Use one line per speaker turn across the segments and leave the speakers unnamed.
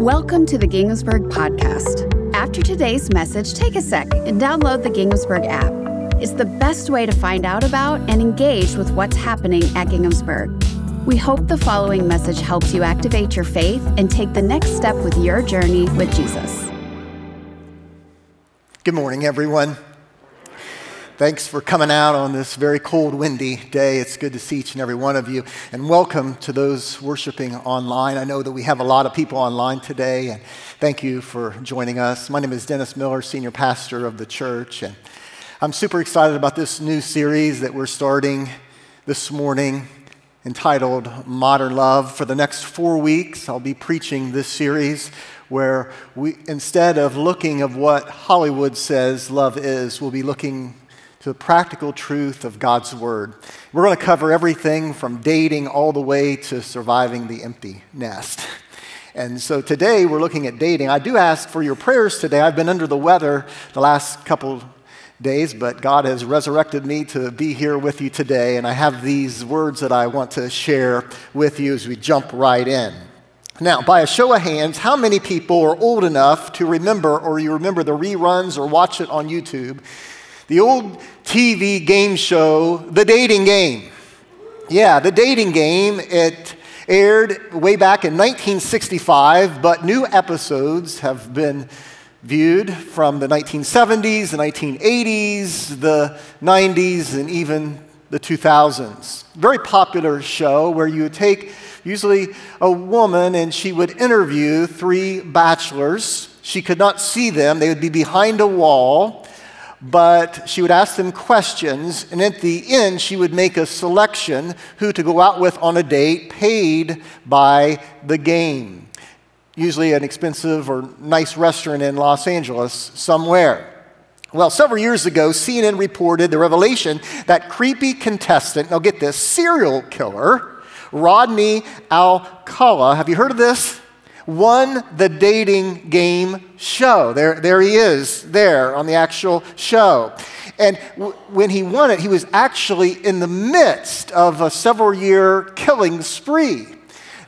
Welcome to the Ginghamsburg Podcast. After today's message, take a sec and download the Ginghamsburg app. It's the best way to find out about and engage with what's happening at Ginghamsburg. We hope the following message helps you activate your faith and take the next step with your journey with Jesus.
Good morning, everyone. Thanks for coming out on this very cold, windy day. It's good to see each and every one of you. And welcome to those worshiping online. I know that we have a lot of people online today, and thank you for joining us. My name is Dennis Miller, Senior Pastor of the church, and I'm super excited about this new series that we're starting this morning entitled Modern Love. For the next four weeks, I'll be preaching this series where we, instead of looking of what Hollywood says love is, we'll be looking to the practical truth of God's Word. We're going to cover everything from dating all the way to surviving the empty nest. And so today we're looking at dating. I do ask for your prayers today. I've been under the weather the last couple days, but God has resurrected me to be here with you today. And I have these words that I want to share with you as we jump right in. Now, by a show of hands, how many people are old enough to remember, or you remember the reruns or watch it on YouTube, the old TV game show, The Dating Game. Yeah, The Dating Game. It aired way back in 1965, but new episodes have been viewed from the 1970s, the 1980s, the 90s, and even the 2000s. Very popular show where you would take usually a woman and she would interview three bachelors. She could not see them, they would be behind a wall but she would ask them questions, and at the end, she would make a selection who to go out with on a date paid by the game. Usually, an expensive or nice restaurant in Los Angeles somewhere. Well, several years ago, CNN reported the revelation that creepy contestant, now get this, serial killer, Rodney Alcala, have you heard of this? Won the dating game show. There, there he is, there on the actual show. And w- when he won it, he was actually in the midst of a several year killing spree.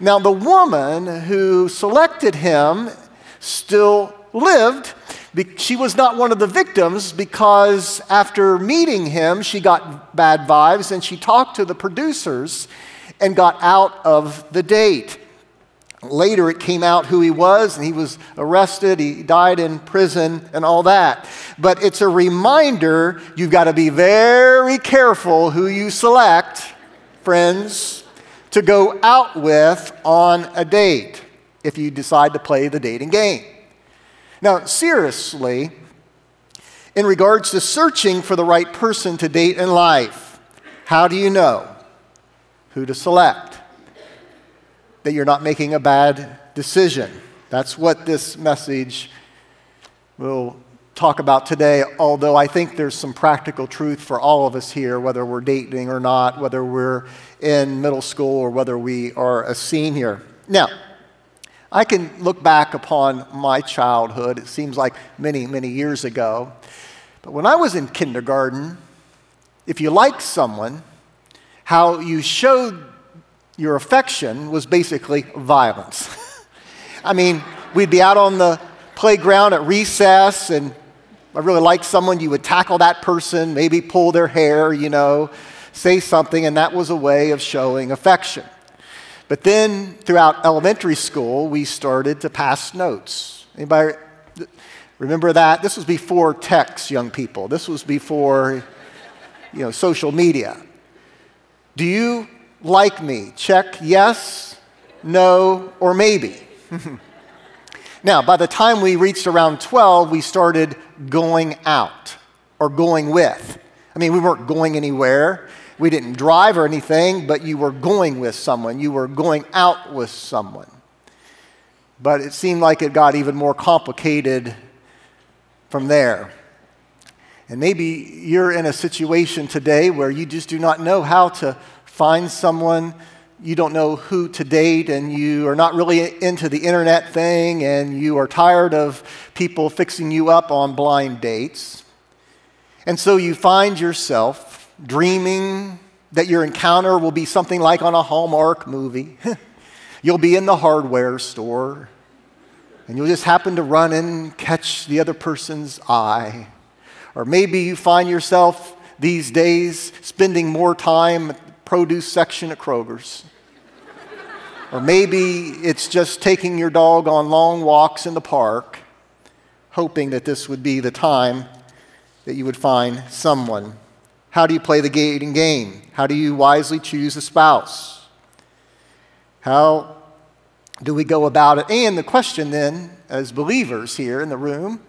Now, the woman who selected him still lived. She was not one of the victims because after meeting him, she got bad vibes and she talked to the producers and got out of the date. Later, it came out who he was, and he was arrested, he died in prison, and all that. But it's a reminder you've got to be very careful who you select, friends, to go out with on a date if you decide to play the dating game. Now, seriously, in regards to searching for the right person to date in life, how do you know who to select? That you're not making a bad decision. That's what this message will talk about today, although I think there's some practical truth for all of us here, whether we're dating or not, whether we're in middle school or whether we are a senior. Now, I can look back upon my childhood, it seems like many, many years ago. But when I was in kindergarten, if you liked someone, how you showed your affection was basically violence. I mean, we'd be out on the playground at recess, and I really liked someone, you would tackle that person, maybe pull their hair, you know, say something, and that was a way of showing affection. But then throughout elementary school, we started to pass notes. Anybody remember that? This was before text, young people. This was before, you know, social media. Do you like me? Check yes, no, or maybe. now, by the time we reached around 12, we started going out or going with. I mean, we weren't going anywhere. We didn't drive or anything, but you were going with someone. You were going out with someone. But it seemed like it got even more complicated from there. And maybe you're in a situation today where you just do not know how to find someone you don't know who to date and you are not really into the internet thing and you are tired of people fixing you up on blind dates. And so you find yourself dreaming that your encounter will be something like on a Hallmark movie. You'll be in the hardware store and you'll just happen to run and catch the other person's eye. Or maybe you find yourself these days spending more time produce section at Kroger's. or maybe it's just taking your dog on long walks in the park, hoping that this would be the time that you would find someone. How do you play the dating game? How do you wisely choose a spouse? How do we go about it? And the question then, as believers here in the room,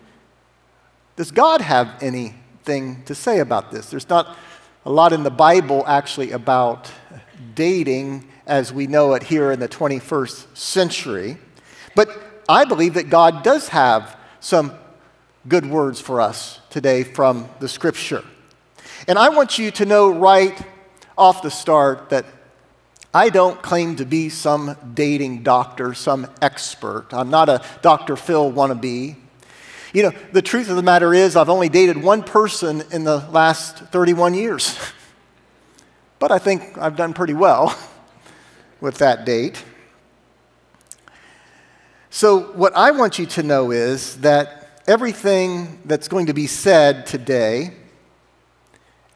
does God have anything to say about this? There's not a lot in the Bible actually about dating as we know it here in the 21st century. But I believe that God does have some good words for us today from the scripture. And I want you to know right off the start that I don't claim to be some dating doctor, some expert. I'm not a Dr. Phil wannabe. You know, the truth of the matter is, I've only dated one person in the last 31 years. but I think I've done pretty well with that date. So, what I want you to know is that everything that's going to be said today,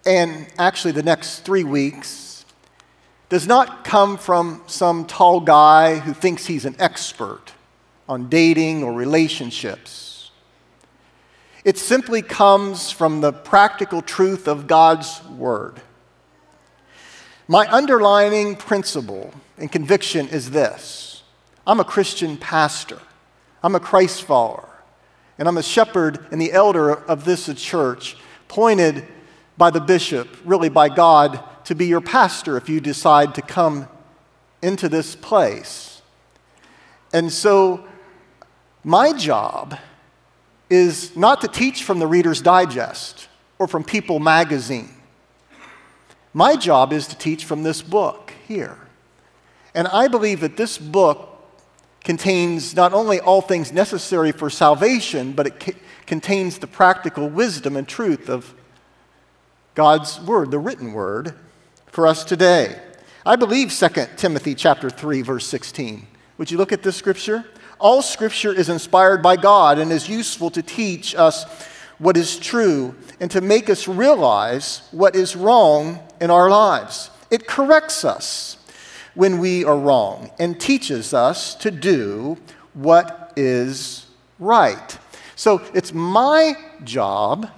and actually the next three weeks, does not come from some tall guy who thinks he's an expert on dating or relationships. It simply comes from the practical truth of God's Word. My underlining principle and conviction is this I'm a Christian pastor, I'm a Christ follower, and I'm a shepherd and the elder of this church, pointed by the bishop, really by God, to be your pastor if you decide to come into this place. And so, my job is not to teach from the Reader's Digest or from People magazine. My job is to teach from this book here. And I believe that this book contains not only all things necessary for salvation, but it contains the practical wisdom and truth of God's word, the written word, for us today. I believe 2 Timothy chapter 3 verse 16. Would you look at this scripture? All scripture is inspired by God and is useful to teach us what is true and to make us realize what is wrong in our lives. It corrects us when we are wrong and teaches us to do what is right. So it's my job,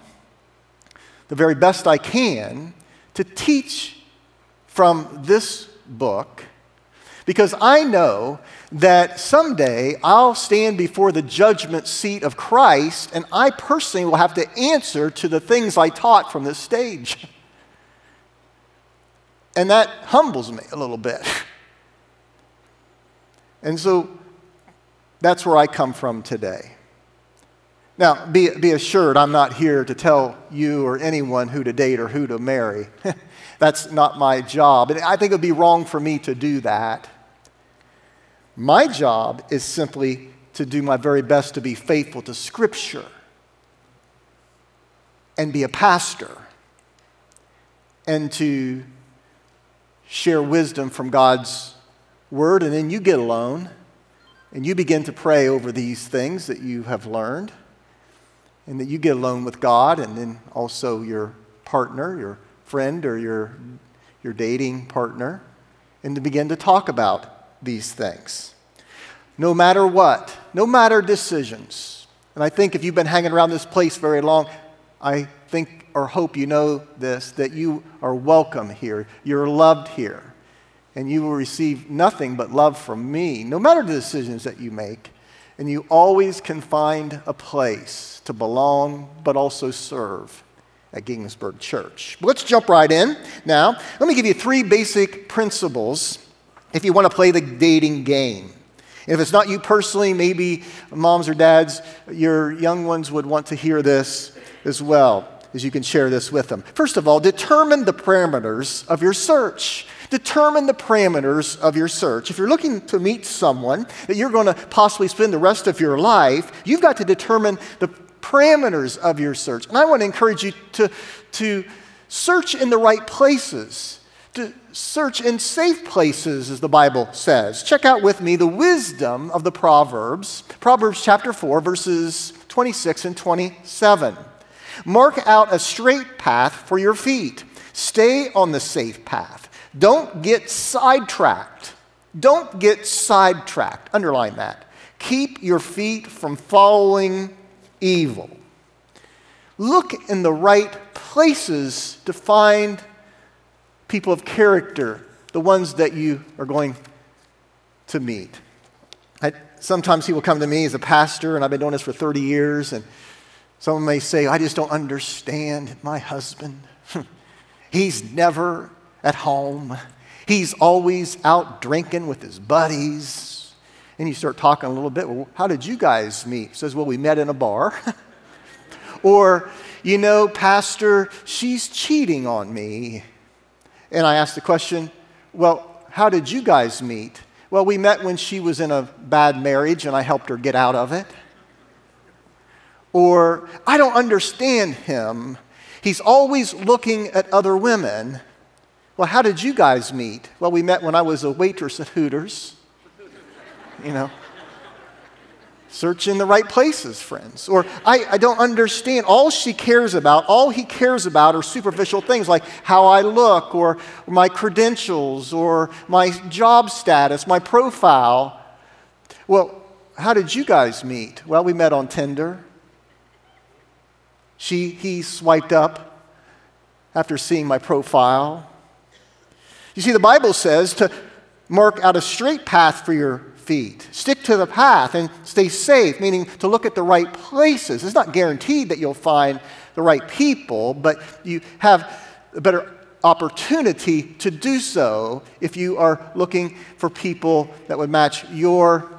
the very best I can, to teach from this book because I know that someday I'll stand before the judgment seat of Christ and I personally will have to answer to the things I taught from this stage. And that humbles me a little bit. And so that's where I come from today. Now, be, be assured, I'm not here to tell you or anyone who to date or who to marry. That's not my job. And I think it would be wrong for me to do that. My job is simply to do my very best to be faithful to Scripture and be a pastor and to share wisdom from God's Word. And then you get alone and you begin to pray over these things that you have learned and that you get alone with God and then also your partner, your friend or your, your dating partner, and to begin to talk about these things. No matter what, no matter decisions. And I think if you've been hanging around this place very long, I think or hope you know this that you are welcome here. You're loved here. And you will receive nothing but love from me, no matter the decisions that you make. And you always can find a place to belong, but also serve at Ginghamsburg Church. let's jump right in now. Let me give you three basic principles if you want to play the dating game. If it's not you personally, maybe moms or dads, your young ones would want to hear this as well, as you can share this with them. First of all, determine the parameters of your search. Determine the parameters of your search. If you're looking to meet someone that you're going to possibly spend the rest of your life, you've got to determine the parameters of your search. And I want to encourage you to, to search in the right places. To search in safe places, as the Bible says. Check out with me the wisdom of the Proverbs, Proverbs chapter 4, verses 26 and 27. Mark out a straight path for your feet. Stay on the safe path. Don't get sidetracked. Don't get sidetracked. Underline that. Keep your feet from following evil. Look in the right places to find people of character, the ones that you are going to meet. I, sometimes people come to me as a pastor, and I've been doing this for 30 years, and someone may say, I just don't understand my husband. He's never at home. He's always out drinking with his buddies. And you start talking a little bit. Well, how did you guys meet? Says, Well, we met in a bar. or, you know, Pastor, she's cheating on me. And I asked the question, Well, how did you guys meet? Well, we met when she was in a bad marriage and I helped her get out of it. Or, I don't understand him. He's always looking at other women. Well, how did you guys meet? Well, we met when I was a waitress at Hooters. You know, search in the right places, friends. Or, I, I don't understand. All she cares about, all he cares about are superficial things like how I look, or my credentials, or my job status, my profile. Well, how did you guys meet? Well, we met on Tinder. She, he swiped up after seeing my profile. You see, the Bible says to mark out a straight path for your feet. Stick to the path and stay safe, meaning to look at the right places. It's not guaranteed that you'll find the right people, but you have a better opportunity to do so if you are looking for people that would match your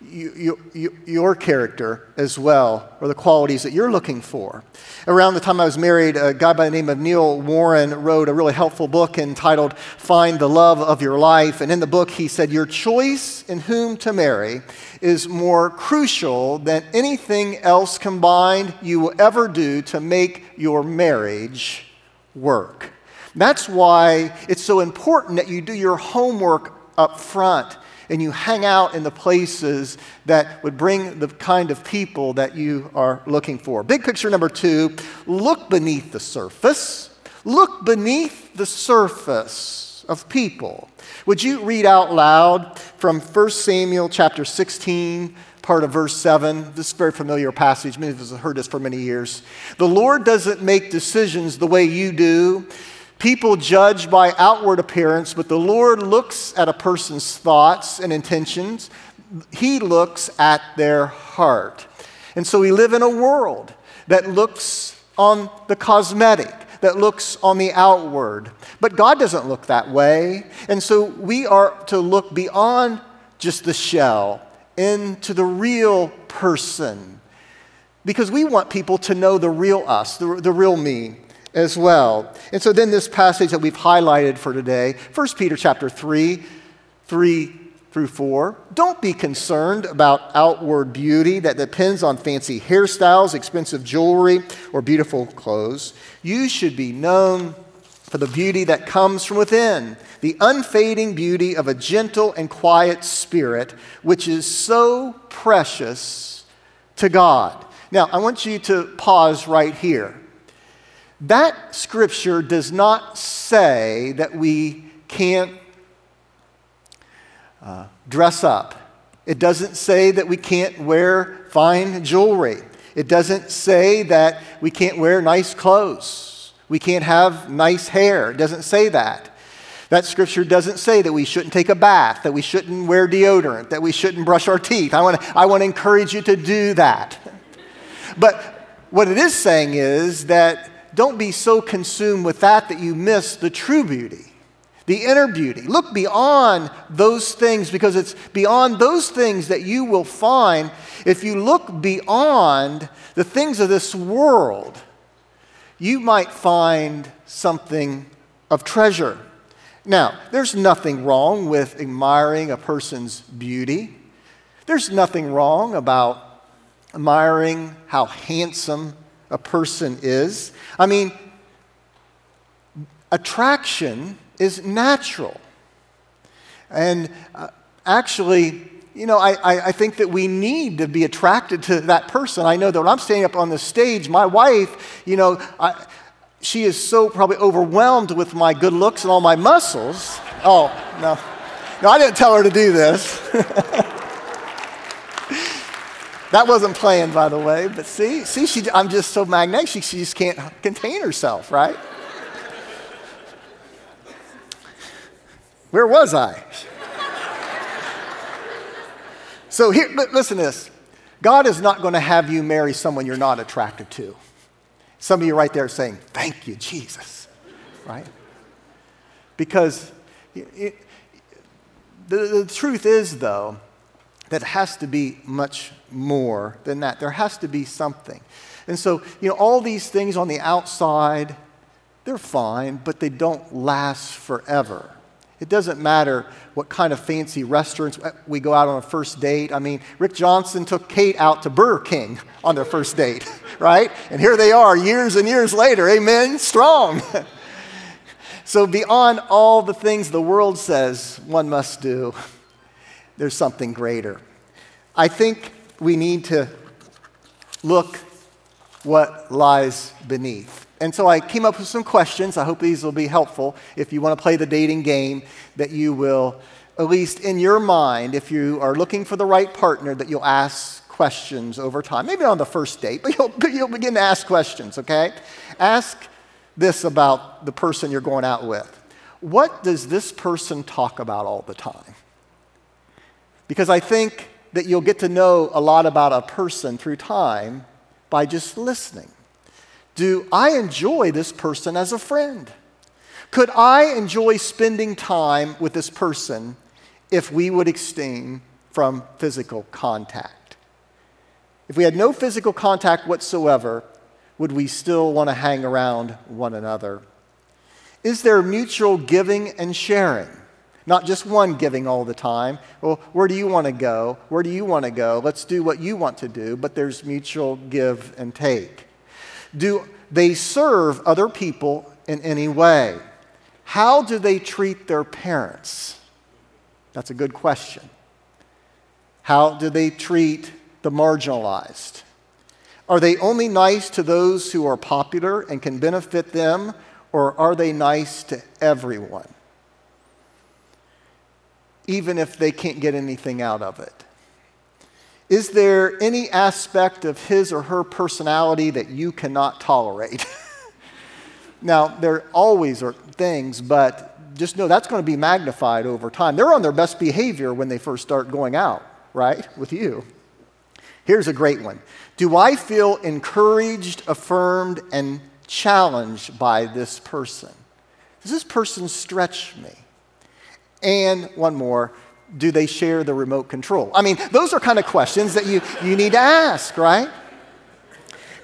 you, you, your character as well, or the qualities that you're looking for. Around the time I was married, a guy by the name of Neil Warren wrote a really helpful book entitled Find the Love of Your Life. And in the book, he said, Your choice in whom to marry is more crucial than anything else combined you will ever do to make your marriage work. That's why it's so important that you do your homework up front and you hang out in the places that would bring the kind of people that you are looking for. Big picture number two look beneath the surface. Look beneath the surface of people. Would you read out loud from 1 Samuel chapter 16, part of verse 7. This is a very familiar passage. Many of us have heard this for many years. The Lord doesn't make decisions the way you do. People judge by outward appearance, but the Lord looks at a person's thoughts and intentions. He looks at their heart. And so we live in a world that looks on the cosmetic, that looks on the outward. But God doesn't look that way. And so we are to look beyond just the shell into the real person. Because we want people to know the real us, the, the real me as well. And so then this passage that we've highlighted for today, 1 Peter chapter 3, 3 through 4. Don't be concerned about outward beauty that depends on fancy hairstyles, expensive jewelry, or beautiful clothes. You should be known for the beauty that comes from within, the unfading beauty of a gentle and quiet spirit, which is so precious to God. Now, I want you to pause right here. That scripture does not say that we can't uh, dress up. It doesn't say that we can't wear fine jewelry. It doesn't say that we can't wear nice clothes. We can't have nice hair. It doesn't say that. That scripture doesn't say that we shouldn't take a bath, that we shouldn't wear deodorant, that we shouldn't brush our teeth. I want to I want to encourage you to do that. But what it is saying is that don't be so consumed with that that you miss the true beauty, the inner beauty. Look beyond those things because it's beyond those things that you will find if you look beyond the things of this world. You might find something of treasure. Now, there's nothing wrong with admiring a person's beauty. There's nothing wrong about admiring how handsome a person is. I mean, attraction is natural. And uh, actually, you know, I, I, think that we need to be attracted to that person. I know that when I'm standing up on the stage, my wife, you know, I, she is so probably overwhelmed with my good looks and all my muscles. Oh, no. No, I didn't tell her to do this. that wasn't planned, by the way. But see, see, she, I'm just so magnetic, she, she just can't contain herself, right? Where was I? so here, listen to this. God is not going to have you marry someone you're not attracted to. Some of you right there are saying, Thank you, Jesus, right? Because it, the, the truth is, though, that has to be much more than that. There has to be something. And so, you know, all these things on the outside, they're fine, but they don't last forever. It doesn't matter what kind of fancy restaurants uh, we go out on a first date. I mean, Rick Johnson took Kate out to Burger King on their first date, right? And here they are years and years later, amen, strong. so, beyond all the things the world says one must do, there's something greater. I think we need to look what lies beneath. And so I came up with some questions. I hope these will be helpful. If you want to play the dating game, that you will, at least in your mind, if you are looking for the right partner, that you'll ask questions over time. Maybe not on the first date, but you'll, you'll begin to ask questions, okay? Ask this about the person you're going out with What does this person talk about all the time? Because I think that you'll get to know a lot about a person through time by just listening. Do I enjoy this person as a friend? Could I enjoy spending time with this person if we would abstain from physical contact? If we had no physical contact whatsoever, would we still want to hang around one another? Is there mutual giving and sharing? Not just one giving all the time. Well, where do you want to go? Where do you want to go? Let's do what you want to do, but there's mutual give and take. Do they serve other people in any way? How do they treat their parents? That's a good question. How do they treat the marginalized? Are they only nice to those who are popular and can benefit them, or are they nice to everyone? Even if they can't get anything out of it. Is there any aspect of his or her personality that you cannot tolerate? now, there always are things, but just know that's going to be magnified over time. They're on their best behavior when they first start going out, right, with you. Here's a great one Do I feel encouraged, affirmed, and challenged by this person? Does this person stretch me? And one more do they share the remote control? I mean, those are kind of questions that you, you need to ask, right?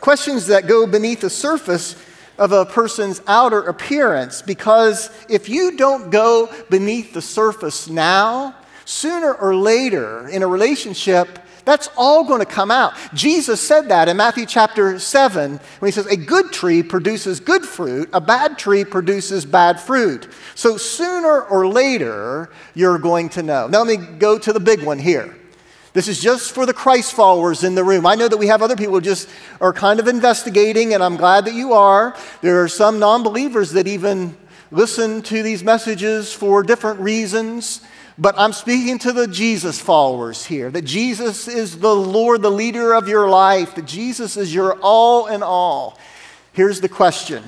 Questions that go beneath the surface of a person's outer appearance because if you don't go beneath the surface now, sooner or later in a relationship, that's all going to come out. Jesus said that in Matthew chapter 7 when he says, A good tree produces good fruit, a bad tree produces bad fruit. So sooner or later, you're going to know. Now, let me go to the big one here. This is just for the Christ followers in the room. I know that we have other people who just are kind of investigating, and I'm glad that you are. There are some non believers that even listen to these messages for different reasons. But I'm speaking to the Jesus followers here that Jesus is the Lord, the leader of your life, that Jesus is your all in all. Here's the question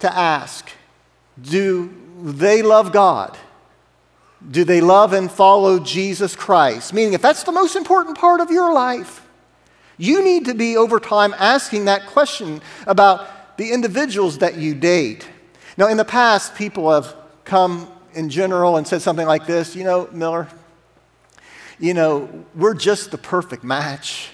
to ask Do they love God? Do they love and follow Jesus Christ? Meaning, if that's the most important part of your life, you need to be over time asking that question about the individuals that you date. Now, in the past, people have come in general and said something like this You know, Miller, you know, we're just the perfect match.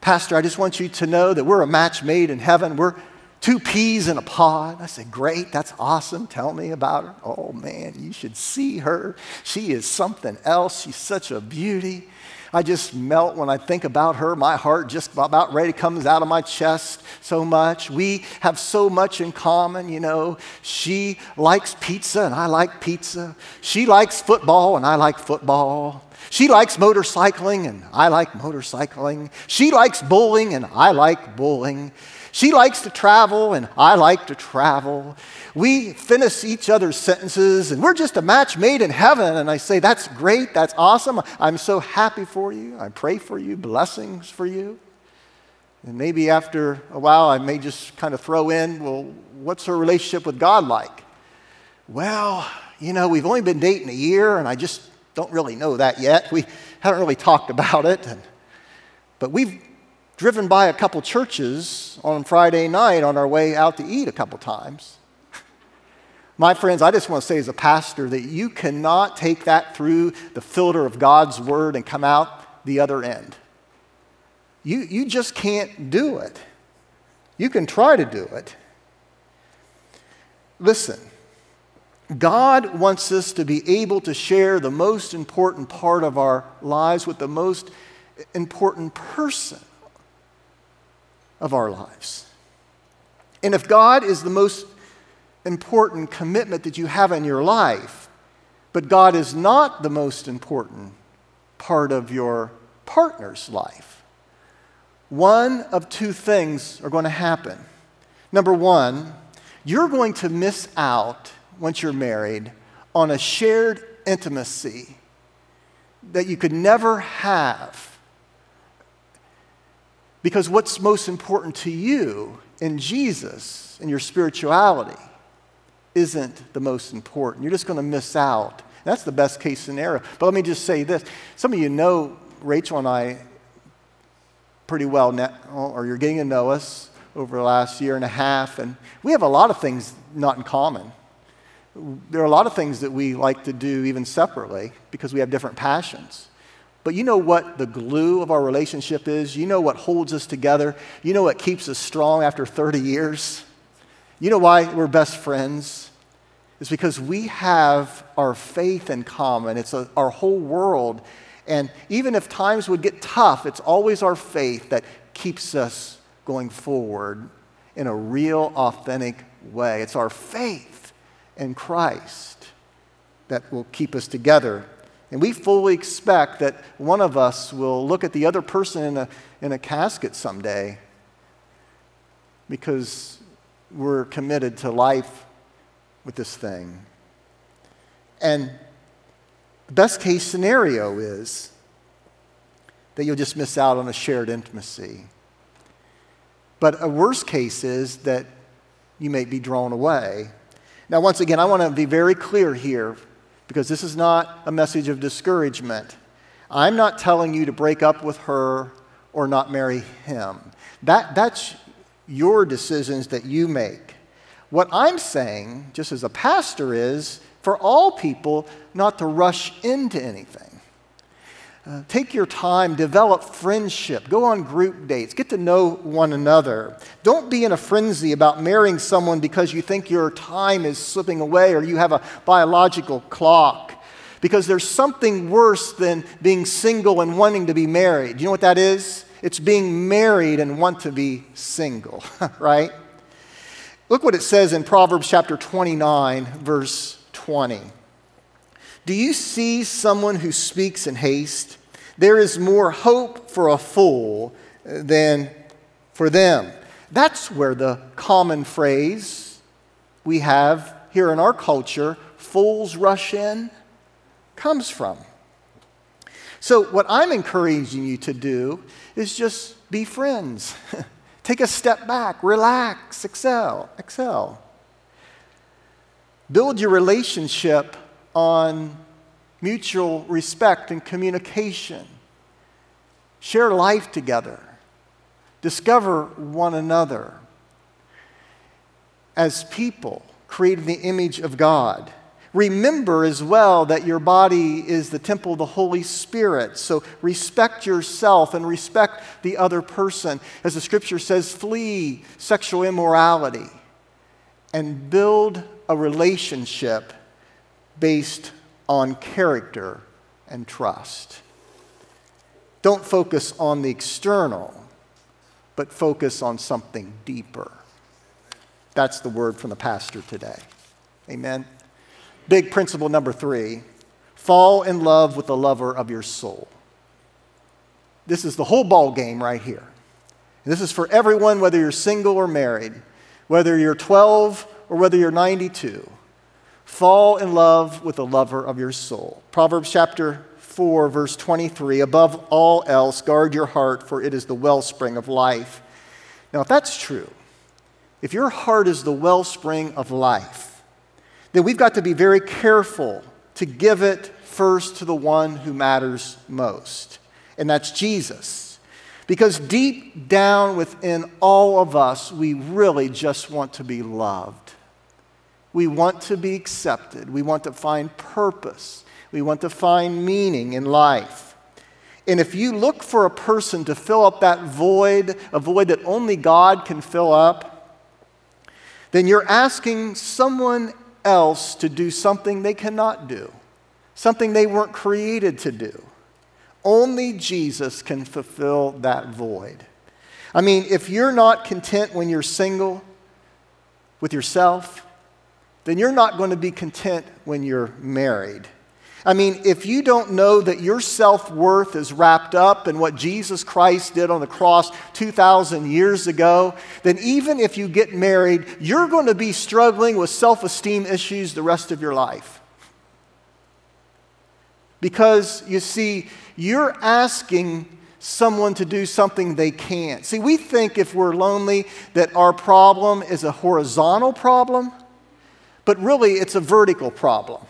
Pastor, I just want you to know that we're a match made in heaven. We're two peas in a pod. I said, Great, that's awesome. Tell me about her. Oh man, you should see her. She is something else. She's such a beauty. I just melt when I think about her. My heart just about ready comes out of my chest so much. We have so much in common, you know. She likes pizza and I like pizza. She likes football and I like football. She likes motorcycling and I like motorcycling. She likes bowling and I like bowling. She likes to travel and I like to travel. We finish each other's sentences and we're just a match made in heaven. And I say, That's great. That's awesome. I'm so happy for you. I pray for you. Blessings for you. And maybe after a while, I may just kind of throw in, Well, what's her relationship with God like? Well, you know, we've only been dating a year and I just don't really know that yet. We haven't really talked about it. But we've driven by a couple churches on Friday night on our way out to eat a couple times. My friends, I just want to say as a pastor that you cannot take that through the filter of God's word and come out the other end. You, you just can't do it. You can try to do it. Listen, God wants us to be able to share the most important part of our lives with the most important person of our lives. And if God is the most important commitment that you have in your life, but God is not the most important part of your partner's life, one of two things are going to happen. Number one, you're going to miss out once you're married on a shared intimacy that you could never have because what's most important to you in Jesus and your spirituality isn't the most important. You're just going to miss out. That's the best case scenario. But let me just say this some of you know Rachel and I pretty well, now, or you're getting to know us over the last year and a half, and we have a lot of things not in common. There are a lot of things that we like to do even separately because we have different passions. But you know what the glue of our relationship is? You know what holds us together? You know what keeps us strong after 30 years? You know why we're best friends? It's because we have our faith in common. It's a, our whole world. And even if times would get tough, it's always our faith that keeps us going forward in a real, authentic way. It's our faith in Christ that will keep us together and we fully expect that one of us will look at the other person in a, in a casket someday because we're committed to life with this thing. And the best case scenario is that you'll just miss out on a shared intimacy. But a worst case is that you may be drawn away. Now, once again, I want to be very clear here because this is not a message of discouragement. I'm not telling you to break up with her or not marry him. That, that's your decisions that you make. What I'm saying, just as a pastor, is for all people not to rush into anything. Uh, take your time, develop friendship, go on group dates, get to know one another. Don't be in a frenzy about marrying someone because you think your time is slipping away or you have a biological clock. Because there's something worse than being single and wanting to be married. You know what that is? It's being married and want to be single, right? Look what it says in Proverbs chapter 29, verse 20. Do you see someone who speaks in haste? There is more hope for a fool than for them. That's where the common phrase we have here in our culture, fools rush in, comes from. So, what I'm encouraging you to do is just be friends. Take a step back, relax, excel, excel. Build your relationship on mutual respect and communication. Share life together. Discover one another as people created in the image of God. Remember as well that your body is the temple of the Holy Spirit. So respect yourself and respect the other person. As the scripture says, flee sexual immorality and build a relationship based on character and trust. Don't focus on the external, but focus on something deeper. That's the word from the pastor today. Amen. Big principle number three fall in love with the lover of your soul. This is the whole ball game right here. This is for everyone, whether you're single or married, whether you're 12 or whether you're 92. Fall in love with the lover of your soul. Proverbs chapter 4, verse 23 Above all else, guard your heart, for it is the wellspring of life. Now, if that's true, if your heart is the wellspring of life, then we've got to be very careful to give it first to the one who matters most, and that's Jesus. Because deep down within all of us, we really just want to be loved. We want to be accepted. We want to find purpose. We want to find meaning in life. And if you look for a person to fill up that void, a void that only God can fill up, then you're asking someone else to do something they cannot do, something they weren't created to do. Only Jesus can fulfill that void. I mean, if you're not content when you're single with yourself, then you're not going to be content when you're married. I mean, if you don't know that your self worth is wrapped up in what Jesus Christ did on the cross 2,000 years ago, then even if you get married, you're going to be struggling with self esteem issues the rest of your life. Because you see, you're asking someone to do something they can't. See, we think if we're lonely that our problem is a horizontal problem, but really it's a vertical problem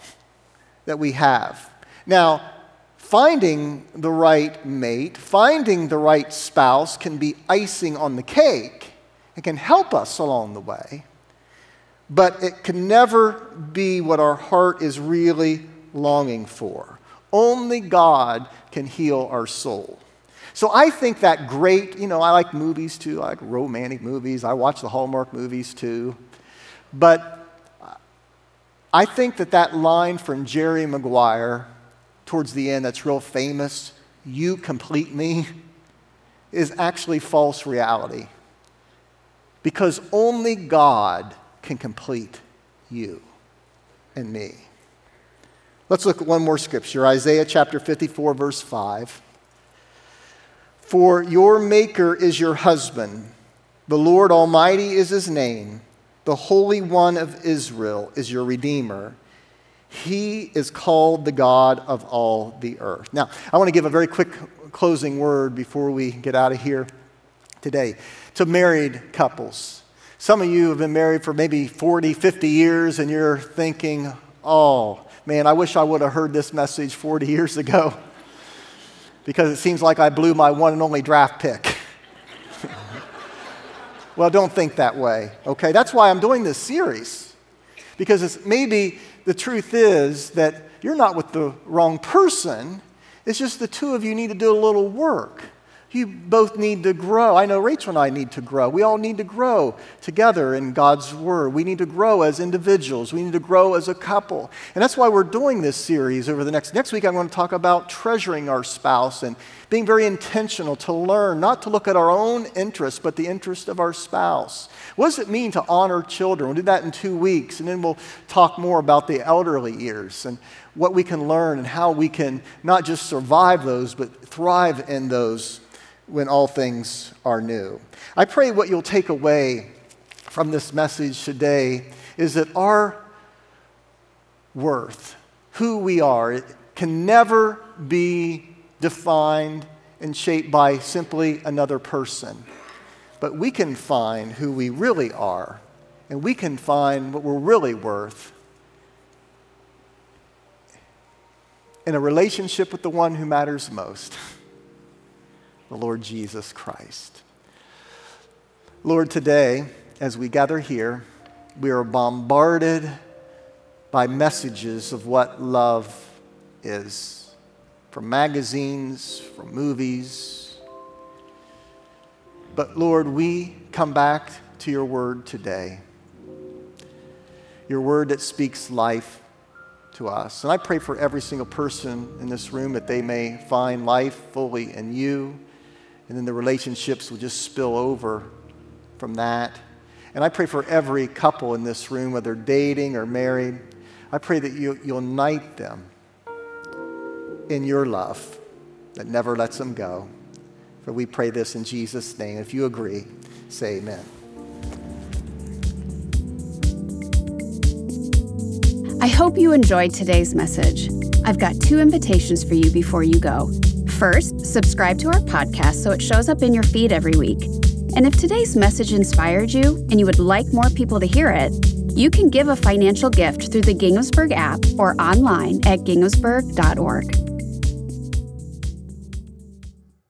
that we have. Now, finding the right mate, finding the right spouse can be icing on the cake. It can help us along the way, but it can never be what our heart is really longing for. Only God can heal our soul. So I think that great, you know, I like movies too. I like romantic movies. I watch the Hallmark movies too. But I think that that line from Jerry Maguire towards the end that's real famous, you complete me, is actually false reality. Because only God can complete you and me. Let's look at one more scripture Isaiah chapter 54, verse 5. For your Maker is your husband, the Lord Almighty is his name the Holy One of Israel is your Redeemer. He is called the God of all the earth. Now, I want to give a very quick closing word before we get out of here today to married couples. Some of you have been married for maybe 40, 50 years, and you're thinking, oh, man, I wish I would have heard this message 40 years ago because it seems like I blew my one and only draft pick. Well, don't think that way, okay? That's why I'm doing this series. Because maybe the truth is that you're not with the wrong person. It's just the two of you need to do a little work. You both need to grow. I know Rachel and I need to grow. We all need to grow together in God's Word. We need to grow as individuals. We need to grow as a couple. And that's why we're doing this series over the next next week. I'm going to talk about treasuring our spouse and being very intentional to learn not to look at our own interests, but the interest of our spouse. What does it mean to honor children? We'll do that in two weeks, and then we'll talk more about the elderly years and what we can learn and how we can not just survive those, but thrive in those when all things are new. I pray what you'll take away from this message today is that our worth, who we are, can never be defined and shaped by simply another person. But we can find who we really are, and we can find what we're really worth in a relationship with the one who matters most the Lord Jesus Christ. Lord, today, as we gather here, we are bombarded by messages of what love is from magazines, from movies. But Lord, we come back to your word today. Your word that speaks life to us. And I pray for every single person in this room that they may find life fully in you, and then the relationships will just spill over from that. And I pray for every couple in this room, whether dating or married. I pray that you, you'll unite them in your love that never lets them go. For we pray this in Jesus' name. If you agree, say amen.
I hope you enjoyed today's message. I've got two invitations for you before you go. First, subscribe to our podcast so it shows up in your feed every week. And if today's message inspired you and you would like more people to hear it, you can give a financial gift through the Ginghamsburg app or online at ginghamsburg.org.